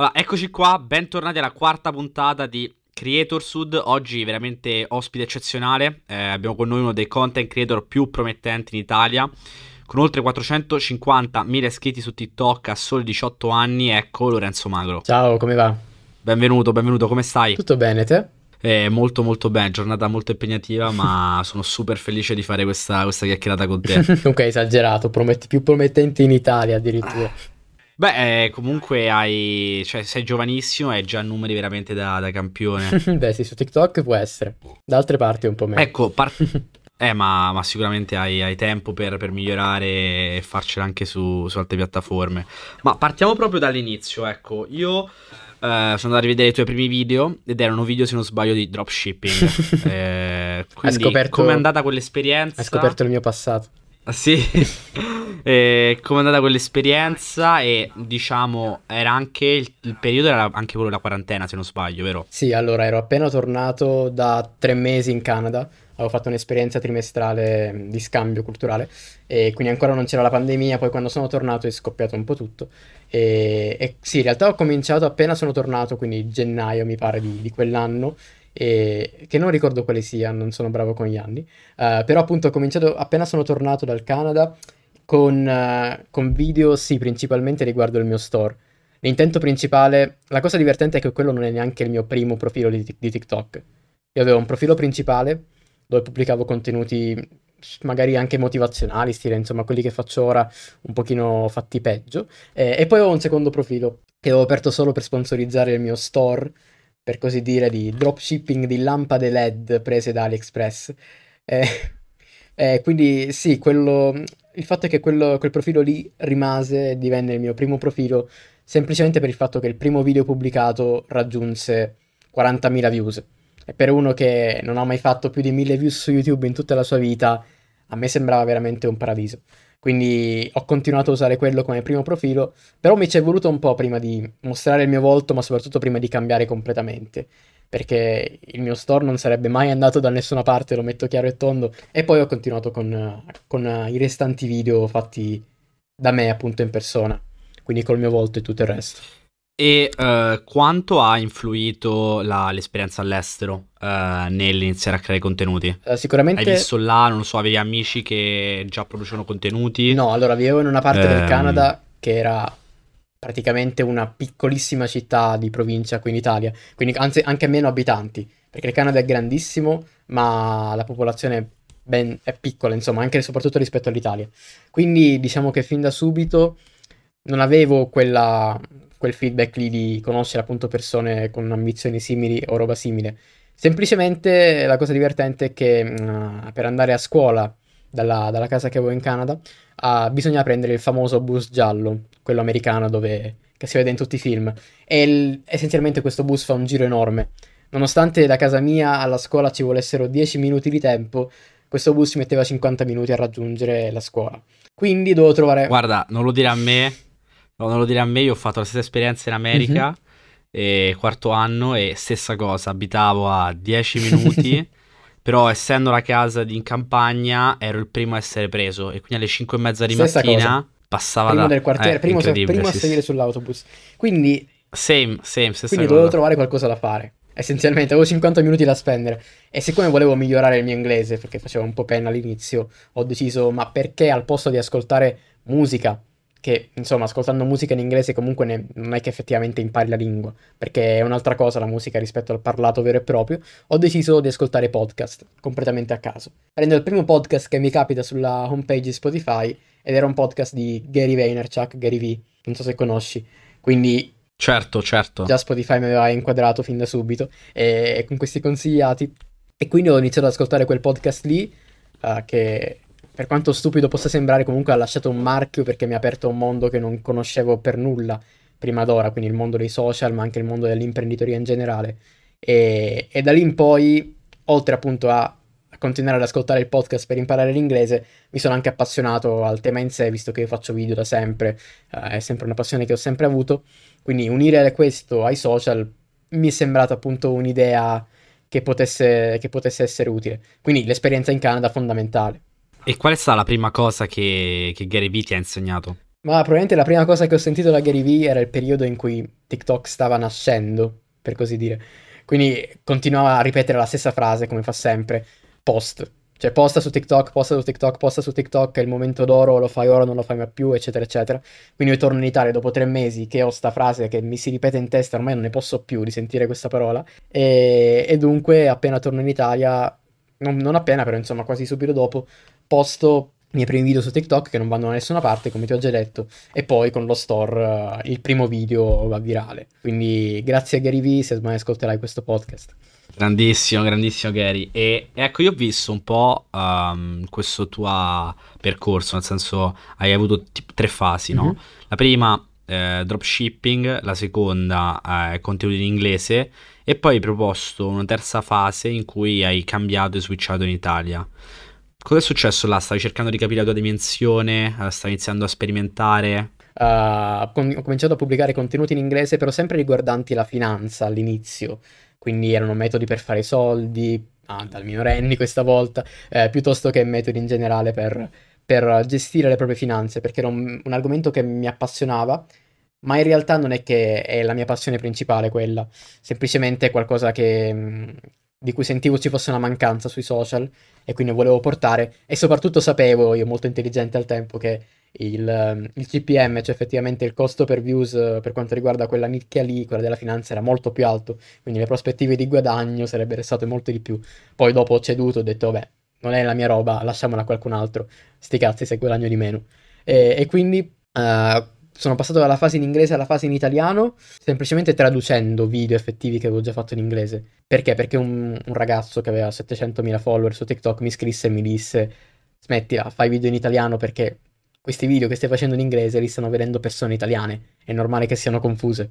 Allora, eccoci qua, bentornati alla quarta puntata di Creator Sud. Oggi veramente ospite eccezionale. Eh, abbiamo con noi uno dei content creator più promettenti in Italia. Con oltre 450.000 iscritti su TikTok a soli 18 anni, ecco Lorenzo Magro. Ciao, come va? Benvenuto, benvenuto, come stai? Tutto bene, te? Eh, molto molto bene, giornata molto impegnativa, ma sono super felice di fare questa, questa chiacchierata con te. ok, esagerato, prometti più promettenti in Italia addirittura. Beh, eh, comunque hai, cioè, sei giovanissimo e hai già numeri veramente da, da campione. Beh, sì, su TikTok può essere. Da altre parti un po' meno. Ecco, par- eh, ma, ma sicuramente hai, hai tempo per, per, migliorare e farcela anche su, su, altre piattaforme. Ma partiamo proprio dall'inizio, ecco. Io eh, sono andato a rivedere i tuoi primi video ed erano video, se non sbaglio, di dropshipping. eh, quindi, scoperto... com'è andata quell'esperienza? Hai scoperto il mio passato. Ah, sì, e come è andata quell'esperienza? E diciamo era anche il, il, periodo era anche quello della quarantena se non sbaglio, vero? Sì, allora ero appena tornato da tre mesi in Canada, avevo fatto un'esperienza trimestrale di scambio culturale. E quindi ancora non c'era la pandemia, poi quando sono tornato è scoppiato un po' tutto. E, e sì, in realtà ho cominciato appena sono tornato, quindi gennaio mi pare di, di quell'anno e che non ricordo quale sia, non sono bravo con gli anni, uh, però appunto ho cominciato appena sono tornato dal Canada con, uh, con, video, sì, principalmente riguardo il mio store. L'intento principale, la cosa divertente è che quello non è neanche il mio primo profilo di, di TikTok. Io avevo un profilo principale dove pubblicavo contenuti magari anche motivazionali, stile insomma quelli che faccio ora un pochino fatti peggio, eh, e poi avevo un secondo profilo che avevo aperto solo per sponsorizzare il mio store per così dire, di dropshipping di lampade LED prese da AliExpress. Eh, eh, quindi sì, quello, il fatto è che quello, quel profilo lì rimase e divenne il mio primo profilo semplicemente per il fatto che il primo video pubblicato raggiunse 40.000 views. E per uno che non ha mai fatto più di 1000 views su YouTube in tutta la sua vita, a me sembrava veramente un paradiso. Quindi ho continuato a usare quello come primo profilo, però mi ci è voluto un po' prima di mostrare il mio volto, ma soprattutto prima di cambiare completamente. Perché il mio store non sarebbe mai andato da nessuna parte, lo metto chiaro e tondo. E poi ho continuato con, con i restanti video fatti da me appunto in persona, quindi col mio volto e tutto il resto. E uh, quanto ha influito la, l'esperienza all'estero uh, nell'iniziare a creare contenuti? Uh, sicuramente. Hai visto là, non so, avevi amici che già producevano contenuti? No, allora vivevo in una parte um... del ehm. Canada che era praticamente una piccolissima città di provincia qui in Italia, quindi anzi anche meno abitanti, perché il Canada è grandissimo, ma la popolazione ben, è piccola, insomma, anche e soprattutto rispetto all'Italia. Quindi diciamo che fin da subito non avevo quella, quel feedback lì di conoscere appunto persone con ambizioni simili o roba simile. Semplicemente la cosa divertente è che uh, per andare a scuola dalla, dalla, casa che avevo in Canada uh, bisogna prendere il famoso bus giallo, quello americano dove, che si vede in tutti i film. E il, essenzialmente questo bus fa un giro enorme. Nonostante da casa mia alla scuola ci volessero 10 minuti di tempo, questo bus ci metteva 50 minuti a raggiungere la scuola. Quindi dovevo trovare... Guarda, non lo dire a me, non lo dire a me, io ho fatto la stessa esperienza in America, mm-hmm. e quarto anno, e stessa cosa, abitavo a 10 minuti, però essendo la casa in campagna ero il primo a essere preso, e quindi alle 5 e mezza di stessa mattina cosa. passava primo da... del quartiere, eh, primo, primo a salire sì. sull'autobus. Quindi... Same, same, stessa Quindi cosa. dovevo trovare qualcosa da fare. Essenzialmente avevo 50 minuti da spendere e siccome volevo migliorare il mio inglese perché facevo un po' pena all'inizio, ho deciso ma perché al posto di ascoltare musica che insomma ascoltando musica in inglese comunque ne, non è che effettivamente impari la lingua, perché è un'altra cosa la musica rispetto al parlato vero e proprio, ho deciso di ascoltare podcast completamente a caso. Prendo il primo podcast che mi capita sulla homepage di Spotify ed era un podcast di Gary Vaynerchuk, Gary V, non so se conosci, quindi... Certo, certo. Già Spotify mi aveva inquadrato fin da subito e con questi consigliati e quindi ho iniziato ad ascoltare quel podcast lì uh, che per quanto stupido possa sembrare, comunque ha lasciato un marchio perché mi ha aperto un mondo che non conoscevo per nulla prima d'ora, quindi il mondo dei social, ma anche il mondo dell'imprenditoria in generale. E, e da lì in poi, oltre appunto a, continuare ad ascoltare il podcast per imparare l'inglese, mi sono anche appassionato al tema in sé, visto che io faccio video da sempre, uh, è sempre una passione che ho sempre avuto. Quindi unire questo ai social mi è sembrata appunto un'idea che potesse, che potesse essere utile. Quindi l'esperienza in Canada è fondamentale. E qual è stata la prima cosa che, che Gary Vee ti ha insegnato? Ma probabilmente la prima cosa che ho sentito da Gary Vee era il periodo in cui TikTok stava nascendo, per così dire. Quindi continuava a ripetere la stessa frase, come fa sempre, post. Cioè posta su TikTok, posta su TikTok, posta su TikTok, è il momento d'oro, lo fai ora, non lo fai mai più, eccetera, eccetera. Quindi io torno in Italia dopo tre mesi che ho sta frase che mi si ripete in testa, ormai non ne posso più di sentire questa parola. E, e dunque appena torno in Italia, non, non appena però insomma quasi subito dopo, posto i miei primi video su TikTok che non vanno da nessuna parte, come ti ho già detto, e poi con lo store uh, il primo video va virale. Quindi grazie a Gary Vee se mai ascolterai questo podcast. Grandissimo, grandissimo Gary. E ecco, io ho visto un po' um, questo tuo percorso, nel senso hai avuto tipo, tre fasi, no? Mm-hmm. La prima eh, dropshipping, la seconda eh, contenuti in inglese e poi hai proposto una terza fase in cui hai cambiato e switchato in Italia. Cosa è successo là? Stavi cercando di capire la tua dimensione? Eh, stavi iniziando a sperimentare? Uh, ho cominciato a pubblicare contenuti in inglese, però sempre riguardanti la finanza all'inizio. Quindi erano metodi per fare soldi, ah, dal minorenni questa volta, eh, piuttosto che metodi in generale per, per, gestire le proprie finanze, perché era un, un argomento che mi appassionava ma in realtà non è che è la mia passione principale quella, semplicemente è qualcosa che, di cui sentivo ci fosse una mancanza sui social e quindi volevo portare e soprattutto sapevo, io molto intelligente al tempo, che il, il CPM, cioè effettivamente il costo per views per quanto riguarda quella nicchia lì, quella della finanza era molto più alto, quindi le prospettive di guadagno sarebbero state molte di più. Poi dopo ho ceduto, ho detto vabbè, non è la mia roba, lasciamola a qualcun altro, sti cazzi se guadagno di meno. E, e quindi... Uh, sono passato dalla fase in inglese alla fase in italiano, semplicemente traducendo video effettivi che avevo già fatto in inglese. Perché? Perché un, un ragazzo che aveva 700.000 follower su TikTok mi scrisse e mi disse smettila, fai video in italiano perché questi video che stai facendo in inglese li stanno vedendo persone italiane, è normale che siano confuse.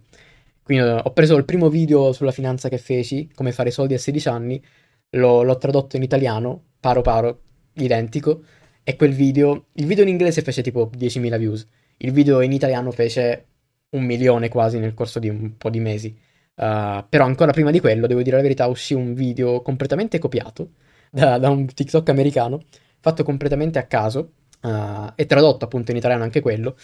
Quindi ho preso il primo video sulla finanza che feci, come fare soldi a 16 anni, l'ho, l'ho tradotto in italiano, paro paro, identico, e quel video, il video in inglese fece tipo 10.000 views il video in italiano fece un milione quasi nel corso di un po' di mesi. Uh, però ancora prima di quello, devo dire la verità, uscì un video completamente copiato da, da un TikTok americano, fatto completamente a caso uh, e tradotto appunto in italiano anche quello,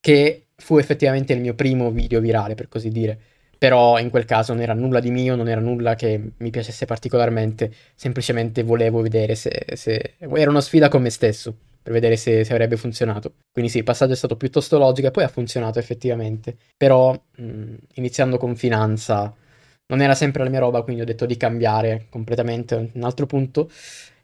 che fu effettivamente il mio primo video virale, per così dire. Però in quel caso non era nulla di mio, non era nulla che mi piacesse particolarmente, semplicemente volevo vedere se, se... era una sfida con me stesso per vedere se, se, avrebbe funzionato. Quindi sì, il passaggio è stato piuttosto logico e poi ha funzionato effettivamente. Però mh, iniziando con finanza non era sempre la mia roba, quindi ho detto di cambiare completamente un altro punto.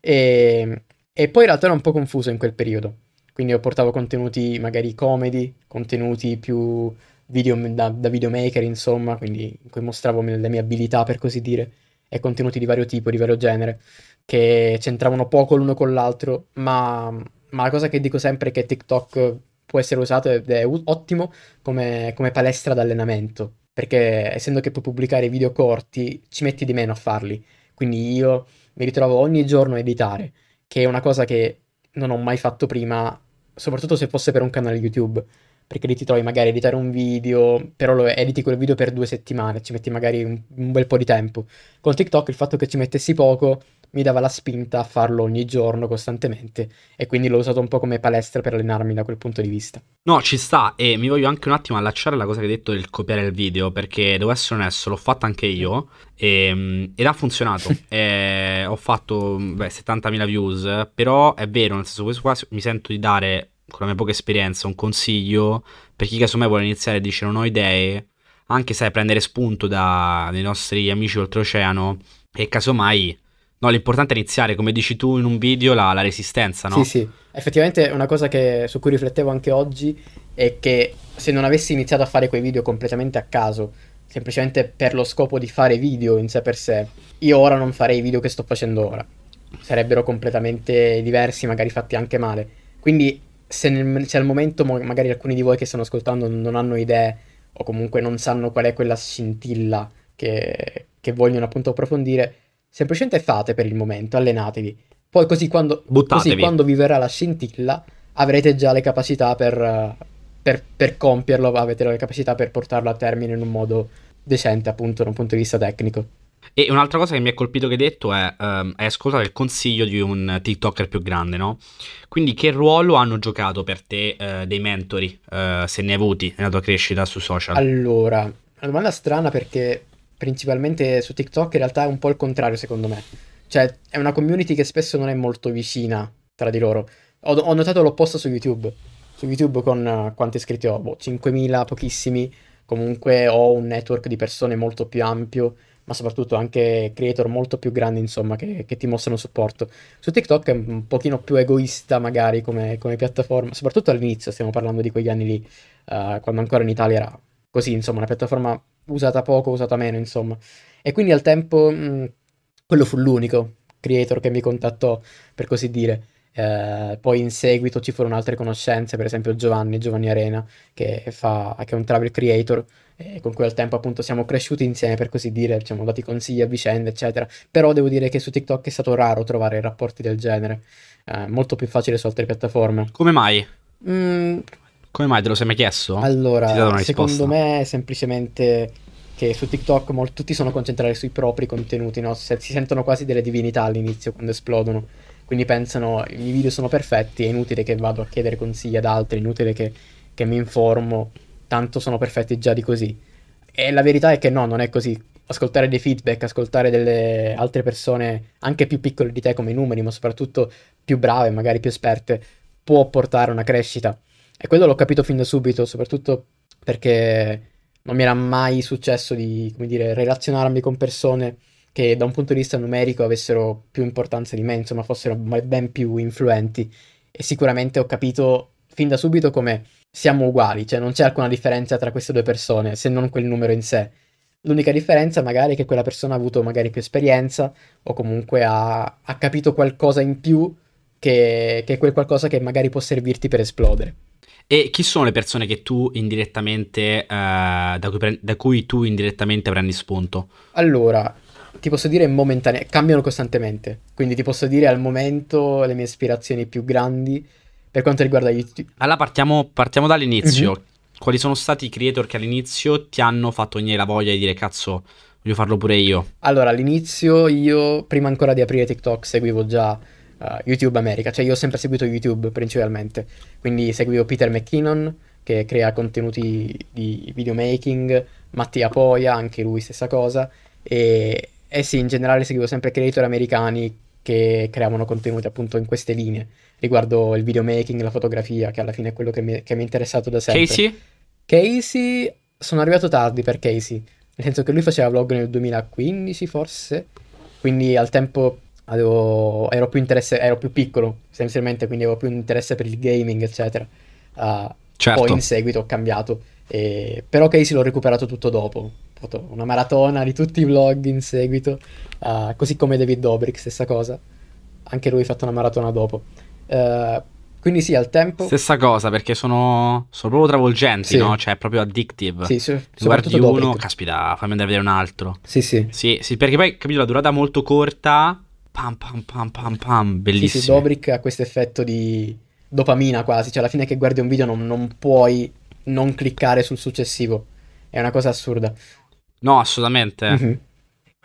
E, e poi in realtà ero un po' confuso in quel periodo. Quindi ho portato contenuti magari comedy, contenuti più video da, da videomaker, insomma, quindi in cui mostravo le mie abilità, per così dire, e contenuti di vario tipo, di vario genere, che c'entravano poco l'uno con l'altro, ma ma la cosa che dico sempre è che TikTok può essere usato ed è ottimo come, come palestra d'allenamento, perché essendo che puoi pubblicare video corti, ci metti di meno a farli. Quindi io mi ritrovo ogni giorno a editare, che è una cosa che non ho mai fatto prima, soprattutto se fosse per un canale YouTube. Perché lì ti trovi magari a editare un video, però lo editi quel video per due settimane, ci metti magari un, un bel po' di tempo. Con TikTok il fatto che ci mettessi poco mi dava la spinta a farlo ogni giorno costantemente e quindi l'ho usato un po' come palestra per allenarmi da quel punto di vista. No, ci sta e mi voglio anche un attimo allacciare alla cosa che hai detto del copiare il video perché devo essere onesto, l'ho fatto anche io e, ehm, ed ha funzionato. e, ho fatto beh, 70.000 views, però è vero, nel senso questo qua mi sento di dare con la mia poca esperienza un consiglio per chi casomai vuole iniziare e dice non ho idee, anche sai prendere spunto da, dai nostri amici oltreoceano e casomai No, l'importante è iniziare, come dici tu in un video, la, la resistenza, no? Sì, sì. Effettivamente una cosa che, su cui riflettevo anche oggi è che se non avessi iniziato a fare quei video completamente a caso, semplicemente per lo scopo di fare video in sé per sé, io ora non farei i video che sto facendo ora. Sarebbero completamente diversi, magari fatti anche male. Quindi se, nel, se al momento magari alcuni di voi che stanno ascoltando non hanno idee o comunque non sanno qual è quella scintilla che, che vogliono appunto approfondire, Semplicemente fate per il momento, allenatevi. Poi così quando, così quando vi verrà la scintilla avrete già le capacità per, per, per compierlo, avete le capacità per portarlo a termine in un modo decente appunto da un punto di vista tecnico. E un'altra cosa che mi ha colpito che hai detto è, um, hai ascoltato il consiglio di un TikToker più grande, no? Quindi che ruolo hanno giocato per te uh, dei mentori, uh, se ne hai avuti nella tua crescita su social? Allora, una domanda strana perché principalmente su TikTok in realtà è un po' il contrario secondo me. Cioè, è una community che spesso non è molto vicina tra di loro. Ho, ho notato l'opposto su YouTube. Su YouTube con uh, quanti iscritti ho? Boh, 5.000, pochissimi. Comunque ho un network di persone molto più ampio, ma soprattutto anche creator molto più grandi, insomma, che, che ti mostrano supporto. Su TikTok è un pochino più egoista, magari, come, come piattaforma, soprattutto all'inizio, stiamo parlando di quegli anni lì, uh, quando ancora in Italia era così, insomma, una piattaforma usata poco, usata meno, insomma. E quindi al tempo... Mh, quello fu l'unico creator che mi contattò, per così dire. Eh, poi in seguito ci furono altre conoscenze, per esempio Giovanni, Giovanni Arena, che, fa, che è un travel creator, e con cui al tempo appunto siamo cresciuti insieme, per così dire, ci siamo dati consigli a vicenda, eccetera. Però devo dire che su TikTok è stato raro trovare rapporti del genere, eh, molto più facile su altre piattaforme. Come mai? Mm, Come mai? Te lo sei mai chiesto? allora, secondo me è semplicemente che su TikTok molti, tutti sono concentrati sui propri contenuti, no? Si, si sentono quasi delle divinità all'inizio quando esplodono. Quindi pensano i miei video sono perfetti, è inutile che vado a chiedere consigli ad altri, è inutile che, che mi informo, tanto sono perfetti già di così. E la verità è che no, non è così. Ascoltare dei feedback, ascoltare delle altre persone anche più piccole di te come i numeri, ma soprattutto più brave, magari più esperte, può portare una crescita. E quello l'ho capito fin da subito, soprattutto perché non mi era mai successo di, dire, relazionarmi con persone che da un punto di vista numerico avessero più importanza di me, insomma, fossero ben più influenti. E sicuramente ho capito fin da subito come siamo uguali, cioè non c'è alcuna differenza tra queste due persone, se non quel numero in sé. L'unica differenza magari è che quella persona ha avuto magari più esperienza o comunque ha, ha capito qualcosa in più che, che è quel qualcosa che magari può servirti per esplodere. E chi sono le persone che tu indirettamente, eh, da, cui pre- da, cui tu indirettamente prendi spunto? Allora, ti posso dire momentanea, cambiano costantemente. Quindi ti posso dire al momento le mie ispirazioni più grandi per quanto riguarda YouTube. Allora partiamo, partiamo dall'inizio. Mm-hmm. Quali sono stati i creator che all'inizio ti hanno fatto venire la voglia di dire cazzo, voglio farlo pure io? Allora, all'inizio io, prima ancora di aprire TikTok, seguivo già uh, YouTube America, cioè io ho sempre seguito YouTube principalmente, quindi seguivo Peter McKinnon che crea contenuti di videomaking, Mattia Poia, anche lui stessa cosa, e, e sì, in generale seguivo sempre creator americani che creavano contenuti appunto in queste linee, riguardo il videomaking, la fotografia, che alla fine è quello che mi, che mi è interessato da sempre. Casey? Casey, sono arrivato tardi per Casey, nel senso che lui faceva vlog nel 2015 forse, quindi al tempo avevo, ero più interesse, ero più piccolo essenzialmente, quindi avevo più interesse per il gaming, eccetera. Uh, certo. Poi in seguito ho cambiato. E... Però Casey l'ho recuperato tutto dopo. Una maratona di tutti i vlog in seguito, uh, così come David Dobrik, stessa cosa. Anche lui ha fatto una maratona dopo. Uh, quindi sì, al tempo... Stessa cosa, perché sono, sono proprio travolgenti, sì. no? Cioè, proprio addictive. Sì, sì guardi uno, Dobrik. caspita, fammi andare a vedere un altro. Sì, sì. Sì, sì perché poi, capito, la durata molto corta pam pam pam pam pam, bellissimo. Sì, sì, Dobrik ha questo effetto di dopamina quasi, cioè alla fine che guardi un video non, non puoi non cliccare sul successivo, è una cosa assurda. No, assolutamente. Mm-hmm.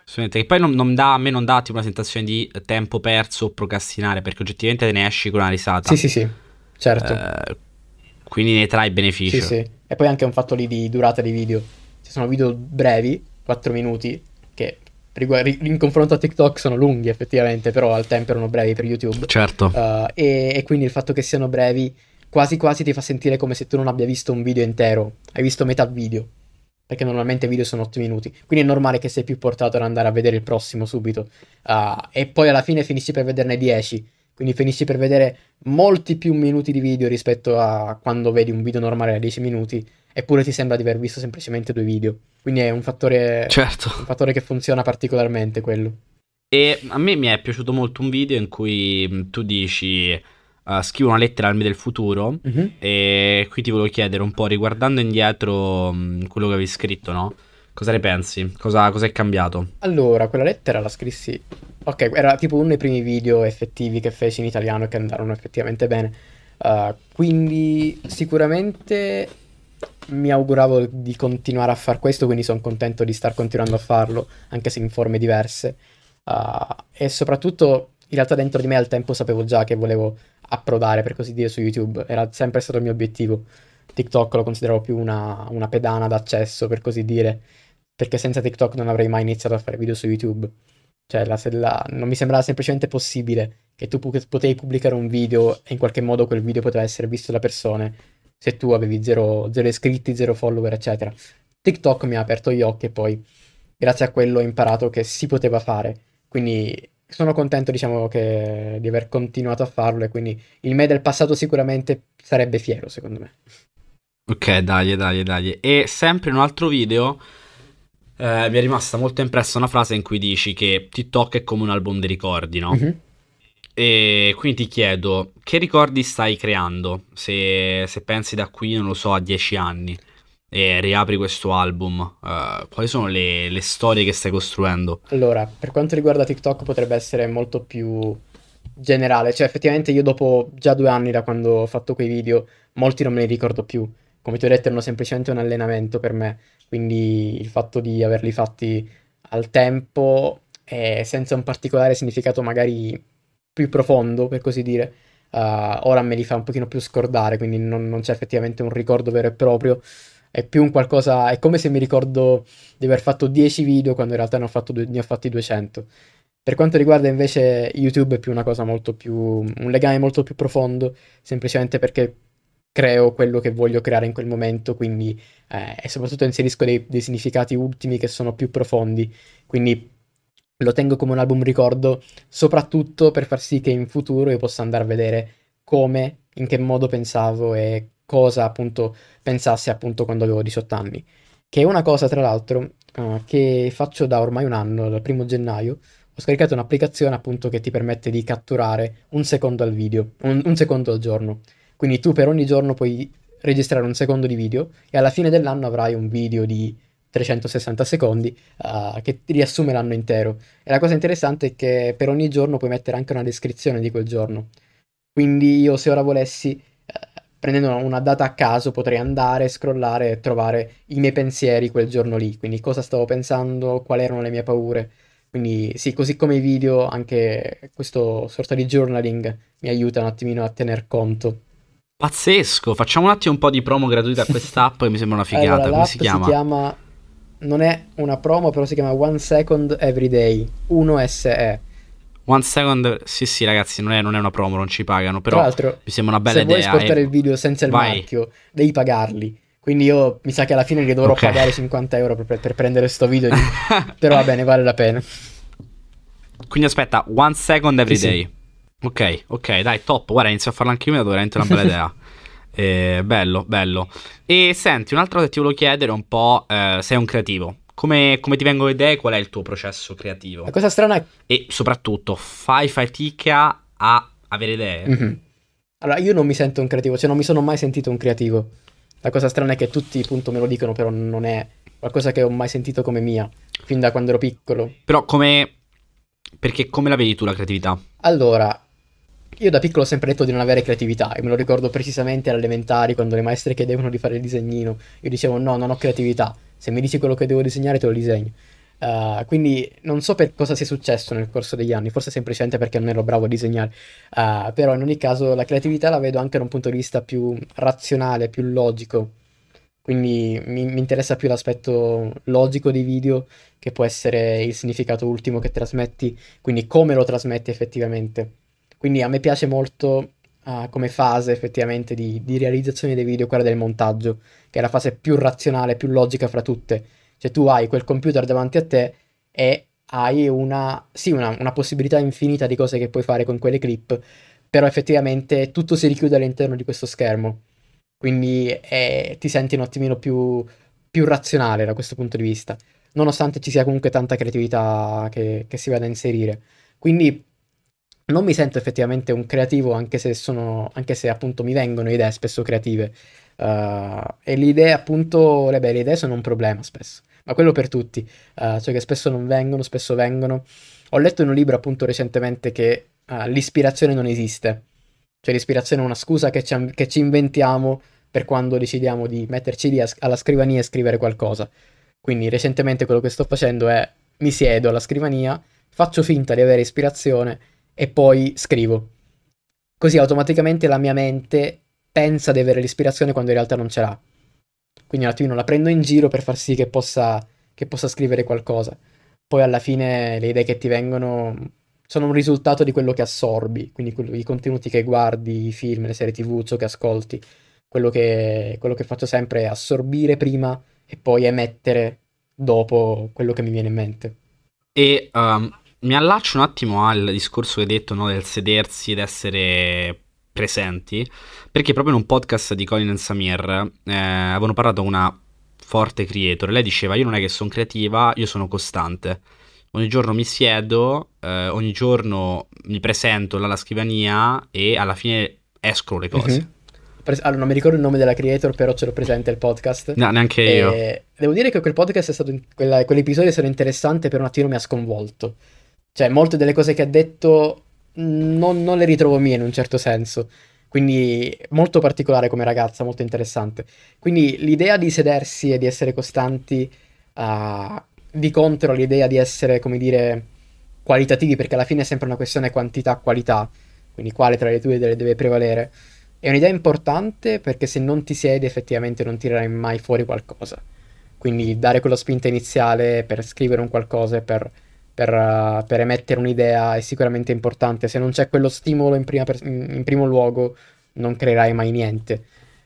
Assolutamente. Che poi non, non dà, a me non dà tipo una sensazione di tempo perso o procrastinare, perché oggettivamente te ne esci con una risata. Sì, sì, sì, certo. Eh, quindi ne trai beneficio. Sì, sì. E poi anche un fatto lì di durata dei video. Ci sono video brevi, 4 minuti, che in confronto a TikTok sono lunghi effettivamente, però al tempo erano brevi per YouTube. Certo. Uh, e, e, quindi il fatto che siano brevi quasi quasi ti fa sentire come se tu non abbia visto un video intero, hai visto metà video. Perché normalmente i video sono 8 minuti. Quindi è normale che sei più portato ad andare a vedere il prossimo subito. Uh, e poi alla fine finisci per vederne 10. Quindi finisci per vedere molti più minuti di video rispetto a quando vedi un video normale da 10 minuti eppure ti sembra di aver visto semplicemente due video. Quindi è un fattore, certo. un fattore che funziona particolarmente quello. E a me mi è piaciuto molto un video in cui tu dici uh, scrivo una lettera al me del futuro mm-hmm. e qui ti volevo chiedere un po' riguardando indietro um, quello che avevi scritto, no? Cosa ne pensi? Cosa, cosa è cambiato? Allora, quella lettera la scrissi... Ok, era tipo uno dei primi video effettivi che feci in italiano e che andarono effettivamente bene. Uh, quindi sicuramente mi auguravo di continuare a fare questo, quindi sono contento di star continuando a farlo, anche se in forme diverse. Uh, e soprattutto, in realtà dentro di me al tempo sapevo già che volevo approdare, per così dire, su YouTube. Era sempre stato il mio obiettivo. TikTok lo consideravo più una, una pedana d'accesso, per così dire, perché senza TikTok non avrei mai iniziato a fare video su YouTube. Cioè, la, la, non mi sembrava semplicemente possibile che tu potevi pubblicare un video e in qualche modo quel video poteva essere visto da persone se tu avevi zero, zero iscritti, zero follower, eccetera. TikTok mi ha aperto gli occhi e poi, grazie a quello, ho imparato che si poteva fare. Quindi sono contento, diciamo, che, di aver continuato a farlo e quindi il me del passato sicuramente sarebbe fiero, secondo me. Ok, dai, dai, dai. E sempre in un altro video eh, mi è rimasta molto impressa una frase in cui dici che TikTok è come un album di ricordi, no? Mm-hmm. E quindi ti chiedo, che ricordi stai creando? Se, se, pensi da qui, non lo so, a dieci anni e riapri questo album, uh, quali sono le, le, storie che stai costruendo? Allora, per quanto riguarda TikTok potrebbe essere molto più generale, cioè effettivamente io dopo già due anni da quando ho fatto quei video, molti non me li ricordo più come ti ho detto, erano semplicemente un allenamento per me, quindi il fatto di averli fatti al tempo e senza un particolare significato magari più profondo, per così dire, uh, ora me li fa un pochino più scordare, quindi non, non, c'è effettivamente un ricordo vero e proprio, è più un qualcosa, è come se mi ricordo di aver fatto 10 video quando in realtà ne ho, fatto, ne ho fatti 200. Per quanto riguarda invece YouTube è più una cosa molto più, un legame molto più profondo, semplicemente perché creo quello che voglio creare in quel momento, quindi eh, e soprattutto inserisco dei, dei, significati ultimi che sono più profondi, quindi lo tengo come un album ricordo, soprattutto per far sì che in futuro io possa andare a vedere come, in che modo pensavo e cosa appunto pensassi appunto quando avevo 18 anni. Che è una cosa, tra l'altro, uh, che faccio da ormai un anno, dal primo gennaio, ho scaricato un'applicazione appunto che ti permette di catturare un secondo al video, un, un secondo al giorno. Quindi tu per ogni giorno puoi registrare un secondo di video e alla fine dell'anno avrai un video di 360 secondi uh, che riassume l'anno intero. E la cosa interessante è che per ogni giorno puoi mettere anche una descrizione di quel giorno. Quindi io se ora volessi, uh, prendendo una data a caso, potrei andare, scrollare e trovare i miei pensieri quel giorno lì. Quindi cosa stavo pensando, quali erano le mie paure. Quindi sì, così come i video, anche questo sorta di journaling mi aiuta un attimino a tener conto Pazzesco, facciamo un attimo un po' di promo gratuita a quest'app che mi sembra una figata. Allora, Come si chiama? Si chiama non è una promo, però si chiama One Second Every Day, 1SE. One Second, sì sì ragazzi, non è, non è una promo, non ci pagano, però Tra l'altro, mi sembra una bella se idea. Se vuoi esportare eh. il video senza il Vai. marchio, devi pagarli. Quindi io mi sa che alla fine gli dovrò okay. pagare 50 euro per, per prendere sto video, di... però va bene, vale la pena. Quindi aspetta, One Second Every sì, Day. Sì. Ok, ok, dai, top. Guarda, inizio a farlo anche io, mi ha dato veramente una bella idea. Eh, bello, bello. E senti, un'altra cosa che ti volevo chiedere un po', eh, sei un creativo. Come, come, ti vengono le idee? Qual è il tuo processo creativo? La cosa strana è... E soprattutto, fai fatica a avere idee? Mm-hmm. Allora, io non mi sento un creativo, cioè non mi sono mai sentito un creativo. La cosa strana è che tutti appunto me lo dicono, però non è qualcosa che ho mai sentito come mia, fin da quando ero piccolo. Però come... Perché come la vedi tu la creatività? Allora, io da piccolo ho sempre detto di non avere creatività e me lo ricordo precisamente alle elementari quando le maestre chiedevano di fare il disegnino. Io dicevo no, non ho creatività, se mi dici quello che devo disegnare te lo disegno. Uh, quindi non so per cosa sia successo nel corso degli anni, forse semplicemente perché non ero bravo a disegnare, uh, però in ogni caso la creatività la vedo anche da un punto di vista più razionale, più logico, quindi mi, mi, interessa più l'aspetto logico dei video che può essere il significato ultimo che trasmetti, quindi come lo trasmetti effettivamente. Quindi a me piace molto uh, come fase effettivamente di, di, realizzazione dei video quella del montaggio, che è la fase più razionale, più logica fra tutte. Cioè tu hai quel computer davanti a te e hai una, sì, una, una possibilità infinita di cose che puoi fare con quelle clip, però effettivamente tutto si richiude all'interno di questo schermo. Quindi eh, ti senti un attimino più, più razionale da questo punto di vista, nonostante ci sia comunque tanta creatività che, che si vada a inserire. Quindi non mi sento effettivamente un creativo anche se sono, anche se appunto mi vengono idee spesso creative. Uh, e le idee appunto, le, beh, le idee sono un problema spesso, ma quello per tutti, uh, cioè che spesso non vengono, spesso vengono. Ho letto in un libro appunto recentemente che uh, l'ispirazione non esiste, cioè l'ispirazione è una scusa che ci, che ci inventiamo per quando decidiamo di metterci lì alla scrivania e scrivere qualcosa. Quindi recentemente quello che sto facendo è mi siedo alla scrivania, faccio finta di avere ispirazione e poi scrivo. Così automaticamente la mia mente pensa di avere l'ispirazione quando in realtà non ce l'ha. Quindi un attimino la prendo in giro per far sì che possa, che possa scrivere qualcosa. Poi alla fine le idee che ti vengono sono un risultato di quello che assorbi, quindi quello, i contenuti che guardi, i film, le serie tv, ciò che ascolti. Quello che, quello che faccio sempre è assorbire prima e poi emettere dopo quello che mi viene in mente. E um, mi allaccio un attimo al discorso che hai detto no, del sedersi ed essere presenti, perché proprio in un podcast di Colin e Samir eh, avevano parlato una forte creator, lei diceva io non è che sono creativa, io sono costante. Ogni giorno mi siedo, eh, ogni giorno mi presento alla scrivania e alla fine escono le cose. Mm-hmm. Allora, non mi ricordo il nome della creator, però ce l'ho presente il podcast. No, neanche io. devo dire che quel podcast è stato. Quella, quell'episodio è stato interessante, per un attimo mi ha sconvolto. Cioè, molte delle cose che ha detto non, non le ritrovo mie in un certo senso. Quindi molto particolare come ragazza, molto interessante. Quindi l'idea di sedersi e di essere costanti uh, di contro l'idea di essere, come dire, qualitativi, perché alla fine è sempre una questione quantità-qualità, quindi quale tra le due deve prevalere. È un'idea importante perché se non ti siedi effettivamente non tirerai mai fuori qualcosa. Quindi dare quella spinta iniziale per scrivere un qualcosa e per per, uh, per, emettere un'idea è sicuramente importante. Se non c'è quello stimolo in, per- in, primo luogo, non creerai mai niente.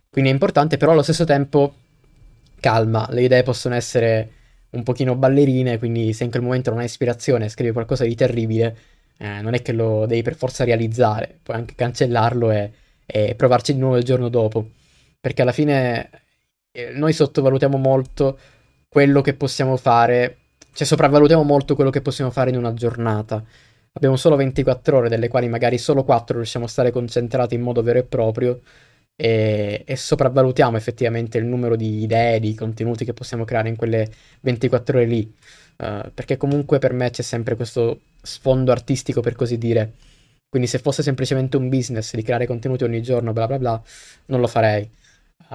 Quindi è importante, però allo stesso tempo, calma, le idee possono essere un pochino ballerine, quindi se in quel momento non hai ispirazione e scrivi qualcosa di terribile, eh, non è che lo devi per forza realizzare, puoi anche cancellarlo e, e provarci di nuovo il giorno dopo. Perché alla fine eh, noi sottovalutiamo molto quello che possiamo fare cioè sopravvalutiamo molto quello che possiamo fare in una giornata. Abbiamo solo 24 ore, delle quali magari solo 4 riusciamo a stare concentrati in modo vero e proprio e, e sopravvalutiamo effettivamente il numero di idee, di contenuti che possiamo creare in quelle 24 ore lì. Uh, perché comunque per me c'è sempre questo sfondo artistico, per così dire. Quindi se fosse semplicemente un business di creare contenuti ogni giorno, bla bla bla, non lo farei.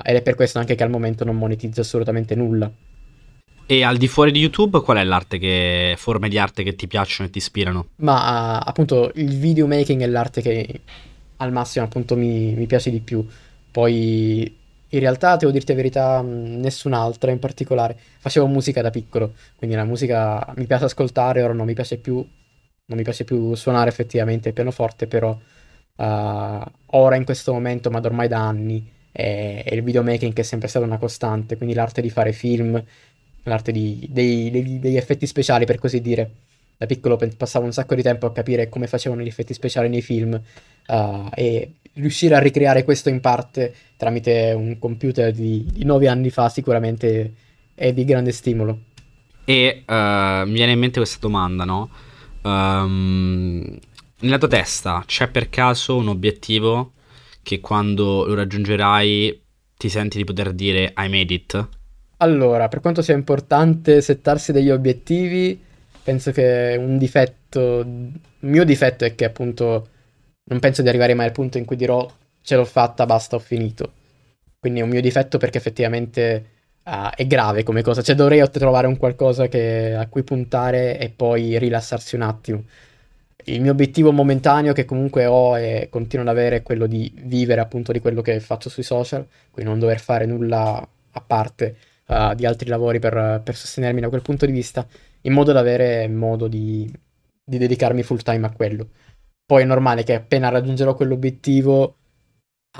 Ed è per questo anche che al momento non monetizzo assolutamente nulla. E al di fuori di YouTube, qual è l'arte che, forme di arte che ti piacciono e ti ispirano? Ma appunto il videomaking è l'arte che al massimo appunto mi, mi, piace di più. Poi in realtà, devo dirti la verità, nessun'altra in particolare. Facevo musica da piccolo, quindi la musica mi piace ascoltare, ora non mi piace più, non mi piace più suonare effettivamente il pianoforte, però uh, ora in questo momento, ma ormai da anni, è, è il videomaking che è sempre stata una costante, quindi l'arte di fare film, l'arte di, dei, dei, degli effetti speciali, per così dire. Da piccolo passavo un sacco di tempo a capire come facevano gli effetti speciali nei film uh, e riuscire a ricreare questo in parte tramite un computer di, di 9 anni fa sicuramente è di grande stimolo. E uh, mi viene in mente questa domanda, no? Um, nella tua testa c'è per caso un obiettivo che quando lo raggiungerai ti senti di poter dire I made it? Allora, per quanto sia importante settarsi degli obiettivi, penso che un difetto, il mio difetto è che appunto non penso di arrivare mai al punto in cui dirò ce l'ho fatta, basta, ho finito. Quindi è un mio difetto perché effettivamente uh, è grave come cosa, cioè dovrei trovare un qualcosa che, a cui puntare e poi rilassarsi un attimo. Il mio obiettivo momentaneo che comunque ho e continuo ad avere è quello di vivere appunto di quello che faccio sui social, quindi non dover fare nulla a parte uh, di altri lavori per, per, sostenermi da quel punto di vista, in modo da avere modo di, di dedicarmi full time a quello. Poi è normale che appena raggiungerò quell'obiettivo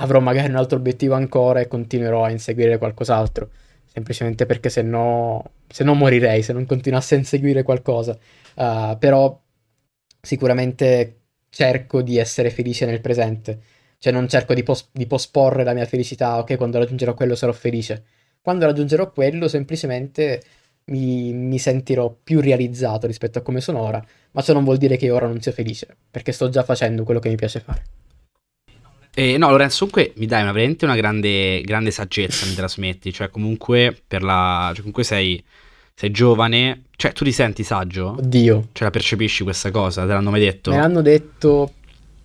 avrò magari un altro obiettivo ancora e continuerò a inseguire qualcos'altro, semplicemente perché se no, se no morirei se non continuassi a inseguire qualcosa. Uh, però sicuramente cerco di essere felice nel presente, cioè non cerco di, pos- di posporre la mia felicità, ok, quando raggiungerò quello sarò felice quando raggiungerò quello, semplicemente mi, mi, sentirò più realizzato rispetto a come sono ora, ma ciò non vuol dire che ora non sia felice, perché sto già facendo quello che mi piace fare. Eh, no, Lorenzo, comunque mi dai una, veramente una grande, grande saggezza, mi trasmetti, cioè comunque per la... Cioè, comunque sei, sei giovane, cioè tu ti senti saggio? Oddio. Cioè la percepisci questa cosa, te l'hanno mai detto? Me l'hanno detto